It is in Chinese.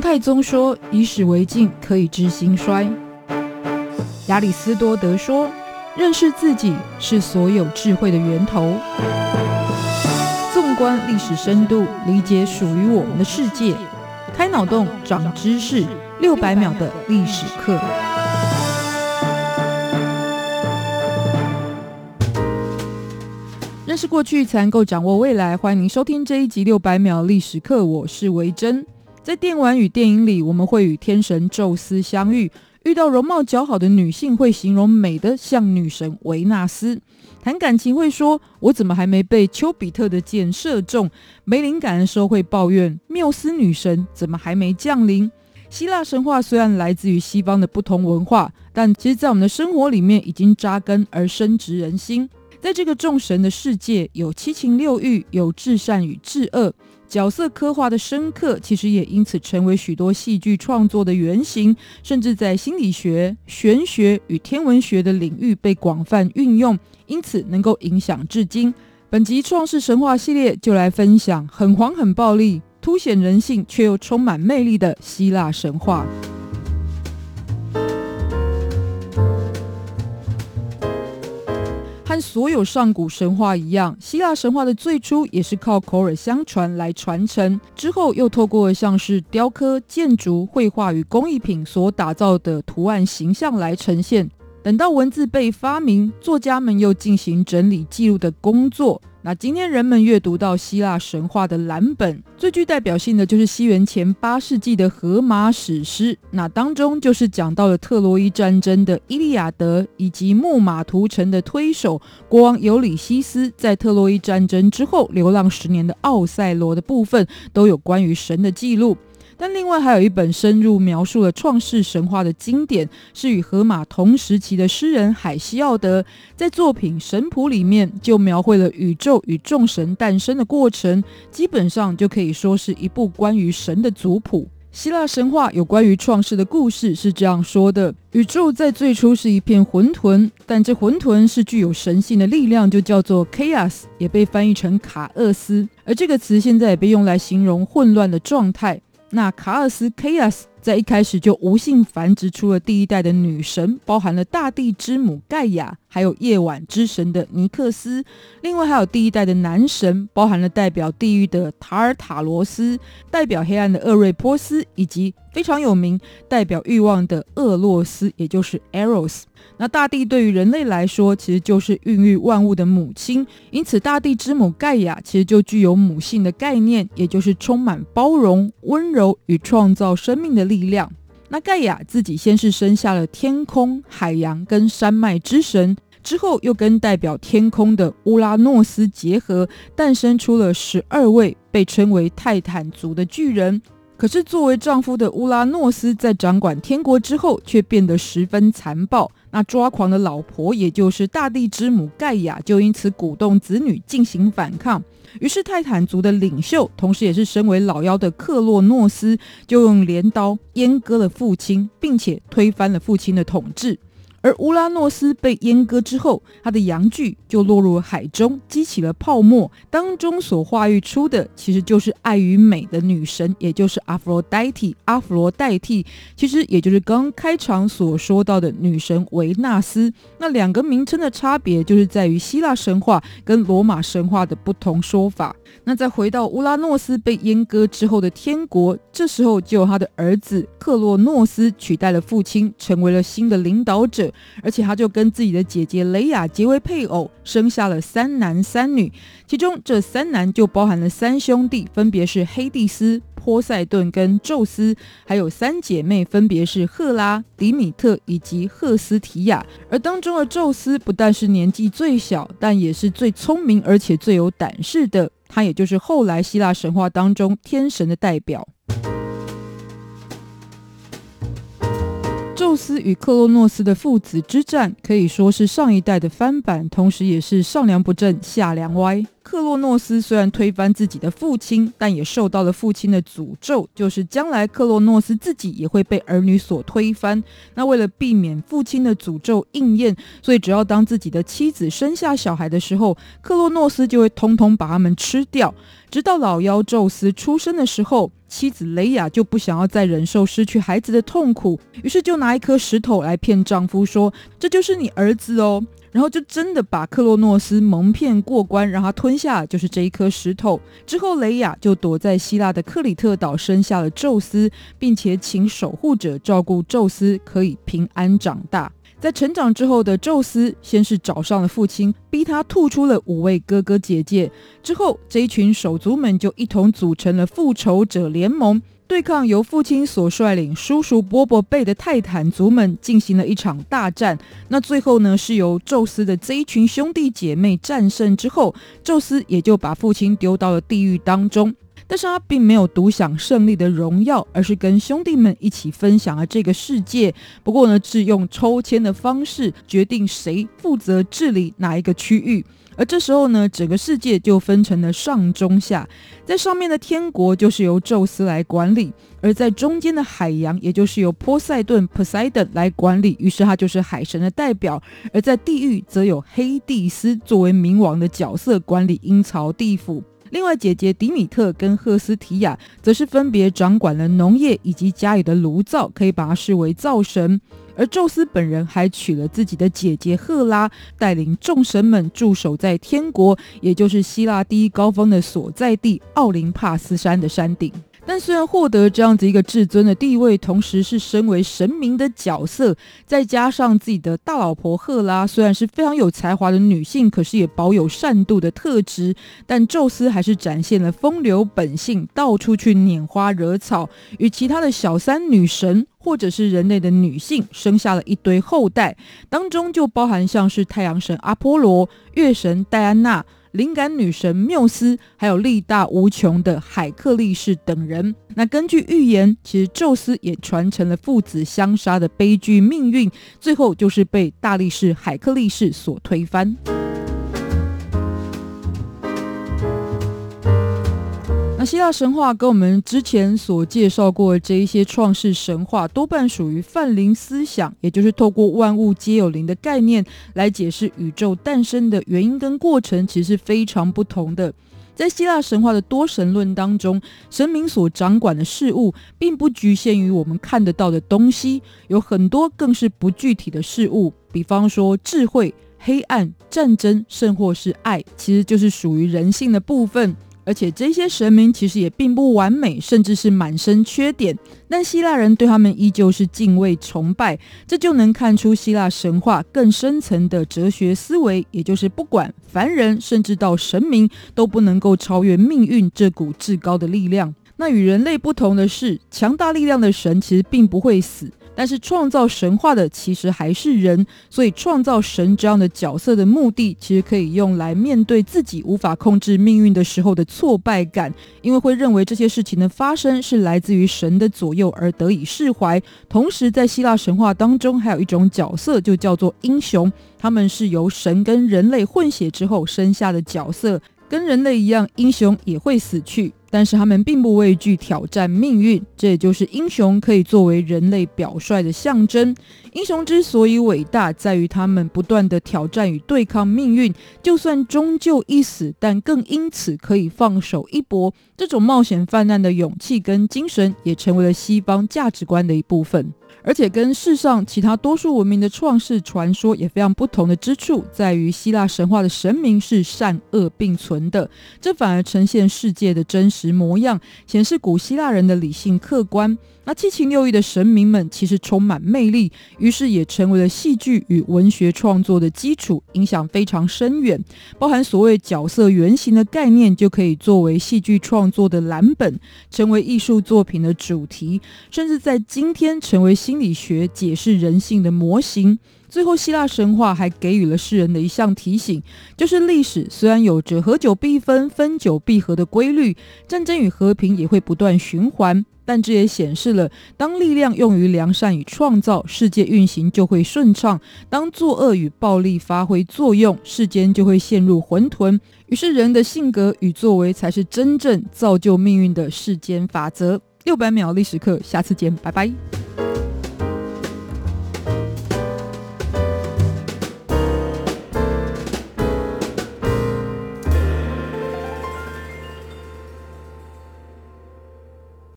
太宗说：“以史为镜，可以知兴衰。”亚里斯多德说：“认识自己是所有智慧的源头。”纵观历史深度，理解属于我们的世界，开脑洞，长知识，六百秒的历史课。认识过去，才能够掌握未来。欢迎您收听这一集六百秒历史课，我是维珍。在电玩与电影里，我们会与天神宙斯相遇，遇到容貌姣好的女性，会形容美的像女神维纳斯。谈感情会说：“我怎么还没被丘比特的箭射中？”没灵感的时候会抱怨：“缪斯女神怎么还没降临？”希腊神话虽然来自于西方的不同文化，但其实在我们的生活里面已经扎根而深植人心。在这个众神的世界，有七情六欲，有至善与至恶，角色刻画的深刻，其实也因此成为许多戏剧创作的原型，甚至在心理学、玄学与天文学的领域被广泛运用，因此能够影响至今。本集创世神话系列就来分享很黄很暴力，凸显人性却又充满魅力的希腊神话。所有上古神话一样，希腊神话的最初也是靠口耳相传来传承，之后又透过像是雕刻、建筑、绘画与工艺品所打造的图案形象来呈现。等到文字被发明，作家们又进行整理记录的工作。那今天人们阅读到希腊神话的蓝本，最具代表性的就是西元前八世纪的荷马史诗。那当中就是讲到了特洛伊战争的《伊利亚德》，以及木马屠城的推手国王尤里西斯在特洛伊战争之后流浪十年的奥赛罗的部分，都有关于神的记录。但另外还有一本深入描述了创世神话的经典，是与荷马同时期的诗人海西奥德在作品《神谱》里面就描绘了宇宙与众神诞生的过程，基本上就可以说是一部关于神的族谱。希腊神话有关于创世的故事是这样说的：宇宙在最初是一片混沌，但这混沌是具有神性的力量，就叫做 chaos，也被翻译成卡厄斯，而这个词现在也被用来形容混乱的状态。那卡尔斯 k a s 在一开始就无性繁殖出了第一代的女神，包含了大地之母盖亚，还有夜晚之神的尼克斯。另外还有第一代的男神，包含了代表地狱的塔尔塔罗斯，代表黑暗的厄瑞波斯，以及非常有名代表欲望的厄洛斯，也就是 Eros。那大地对于人类来说，其实就是孕育万物的母亲，因此大地之母盖亚其实就具有母性的概念，也就是充满包容、温柔与创造生命的力量。那盖亚自己先是生下了天空、海洋跟山脉之神，之后又跟代表天空的乌拉诺斯结合，诞生出了十二位被称为泰坦族的巨人。可是，作为丈夫的乌拉诺斯在掌管天国之后，却变得十分残暴。那抓狂的老婆，也就是大地之母盖亚，就因此鼓动子女进行反抗。于是，泰坦族的领袖，同时也是身为老妖的克洛诺斯，就用镰刀阉割了父亲，并且推翻了父亲的统治。而乌拉诺斯被阉割之后，他的阳具就落入海中，激起了泡沫。当中所化育出的，其实就是爱与美的女神，也就是阿弗洛戴蒂。阿弗罗代替，其实也就是刚开场所说到的女神维纳斯。那两个名称的差别，就是在于希腊神话跟罗马神话的不同说法。那再回到乌拉诺斯被阉割之后的天国，这时候就有他的儿子克洛诺斯取代了父亲，成为了新的领导者。而且他就跟自己的姐姐雷亚结为配偶，生下了三男三女。其中这三男就包含了三兄弟，分别是黑帝斯、波塞顿跟宙斯，还有三姐妹，分别是赫拉、迪米特以及赫斯提亚。而当中的宙斯不但是年纪最小，但也是最聪明，而且最有胆识的。他也就是后来希腊神话当中天神的代表。宙斯与克洛诺斯的父子之战可以说是上一代的翻版，同时也是上梁不正下梁歪。克洛诺斯虽然推翻自己的父亲，但也受到了父亲的诅咒，就是将来克洛诺斯自己也会被儿女所推翻。那为了避免父亲的诅咒应验，所以只要当自己的妻子生下小孩的时候，克洛诺斯就会通通把他们吃掉。直到老妖宙斯出生的时候，妻子雷亚就不想要再忍受失去孩子的痛苦，于是就拿一颗石头来骗丈夫说：“这就是你儿子哦。”然后就真的把克洛诺斯蒙骗过关，让他吞下就是这一颗石头。之后，雷亚就躲在希腊的克里特岛生下了宙斯，并且请守护者照顾宙斯，可以平安长大。在成长之后的宙斯，先是找上了父亲，逼他吐出了五位哥哥姐姐。之后，这一群手足们就一同组成了复仇者联盟，对抗由父亲所率领、叔叔波波辈的泰坦族们，进行了一场大战。那最后呢，是由宙斯的这一群兄弟姐妹战胜之后，宙斯也就把父亲丢到了地狱当中。但是他并没有独享胜利的荣耀，而是跟兄弟们一起分享了这个世界。不过呢，是用抽签的方式决定谁负责治理哪一个区域。而这时候呢，整个世界就分成了上中下，在上面的天国就是由宙斯来管理，而在中间的海洋，也就是由波塞顿 （Poseidon） 来管理，于是他就是海神的代表。而在地狱，则有黑帝斯作为冥王的角色管理阴曹地府。另外，姐姐迪米特跟赫斯提亚则是分别掌管了农业以及家里的炉灶，可以把它视为灶神。而宙斯本人还娶了自己的姐姐赫拉，带领众神们驻守在天国，也就是希腊第一高峰的所在地奥林帕斯山的山顶。但虽然获得这样子一个至尊的地位，同时是身为神明的角色，再加上自己的大老婆赫拉虽然是非常有才华的女性，可是也保有善妒的特质，但宙斯还是展现了风流本性，到处去拈花惹草，与其他的小三女神或者是人类的女性生下了一堆后代，当中就包含像是太阳神阿波罗、月神戴安娜。灵感女神缪斯，还有力大无穷的海克力士等人。那根据预言，其实宙斯也传承了父子相杀的悲剧命运，最后就是被大力士海克力士所推翻。那希腊神话跟我们之前所介绍过的这一些创世神话，多半属于泛灵思想，也就是透过万物皆有灵的概念来解释宇宙诞生的原因跟过程，其实是非常不同的。在希腊神话的多神论当中，神明所掌管的事物，并不局限于我们看得到的东西，有很多更是不具体的事物，比方说智慧、黑暗、战争，甚或是爱，其实就是属于人性的部分。而且这些神明其实也并不完美，甚至是满身缺点，但希腊人对他们依旧是敬畏崇拜，这就能看出希腊神话更深层的哲学思维，也就是不管凡人甚至到神明都不能够超越命运这股至高的力量。那与人类不同的是，强大力量的神其实并不会死。但是创造神话的其实还是人，所以创造神这样的角色的目的，其实可以用来面对自己无法控制命运的时候的挫败感，因为会认为这些事情的发生是来自于神的左右而得以释怀。同时，在希腊神话当中，还有一种角色就叫做英雄，他们是由神跟人类混血之后生下的角色，跟人类一样，英雄也会死去。但是他们并不畏惧挑战命运，这也就是英雄可以作为人类表率的象征。英雄之所以伟大，在于他们不断的挑战与对抗命运，就算终究一死，但更因此可以放手一搏。这种冒险犯难的勇气跟精神，也成为了西方价值观的一部分。而且跟世上其他多数文明的创世传说也非常不同的之处，在于希腊神话的神明是善恶并存的，这反而呈现世界的真实模样，显示古希腊人的理性客观。那七情六欲的神明们其实充满魅力，于是也成为了戏剧与文学创作的基础，影响非常深远。包含所谓角色原型的概念，就可以作为戏剧创作的蓝本，成为艺术作品的主题，甚至在今天成为心理学解释人性的模型。最后，希腊神话还给予了世人的一项提醒，就是历史虽然有着合久必分、分久必合的规律，战争与和平也会不断循环。但这也显示了，当力量用于良善与创造，世界运行就会顺畅；当作恶与暴力发挥作用，世间就会陷入混沌。于是，人的性格与作为才是真正造就命运的世间法则。六百秒历史课，下次见，拜拜。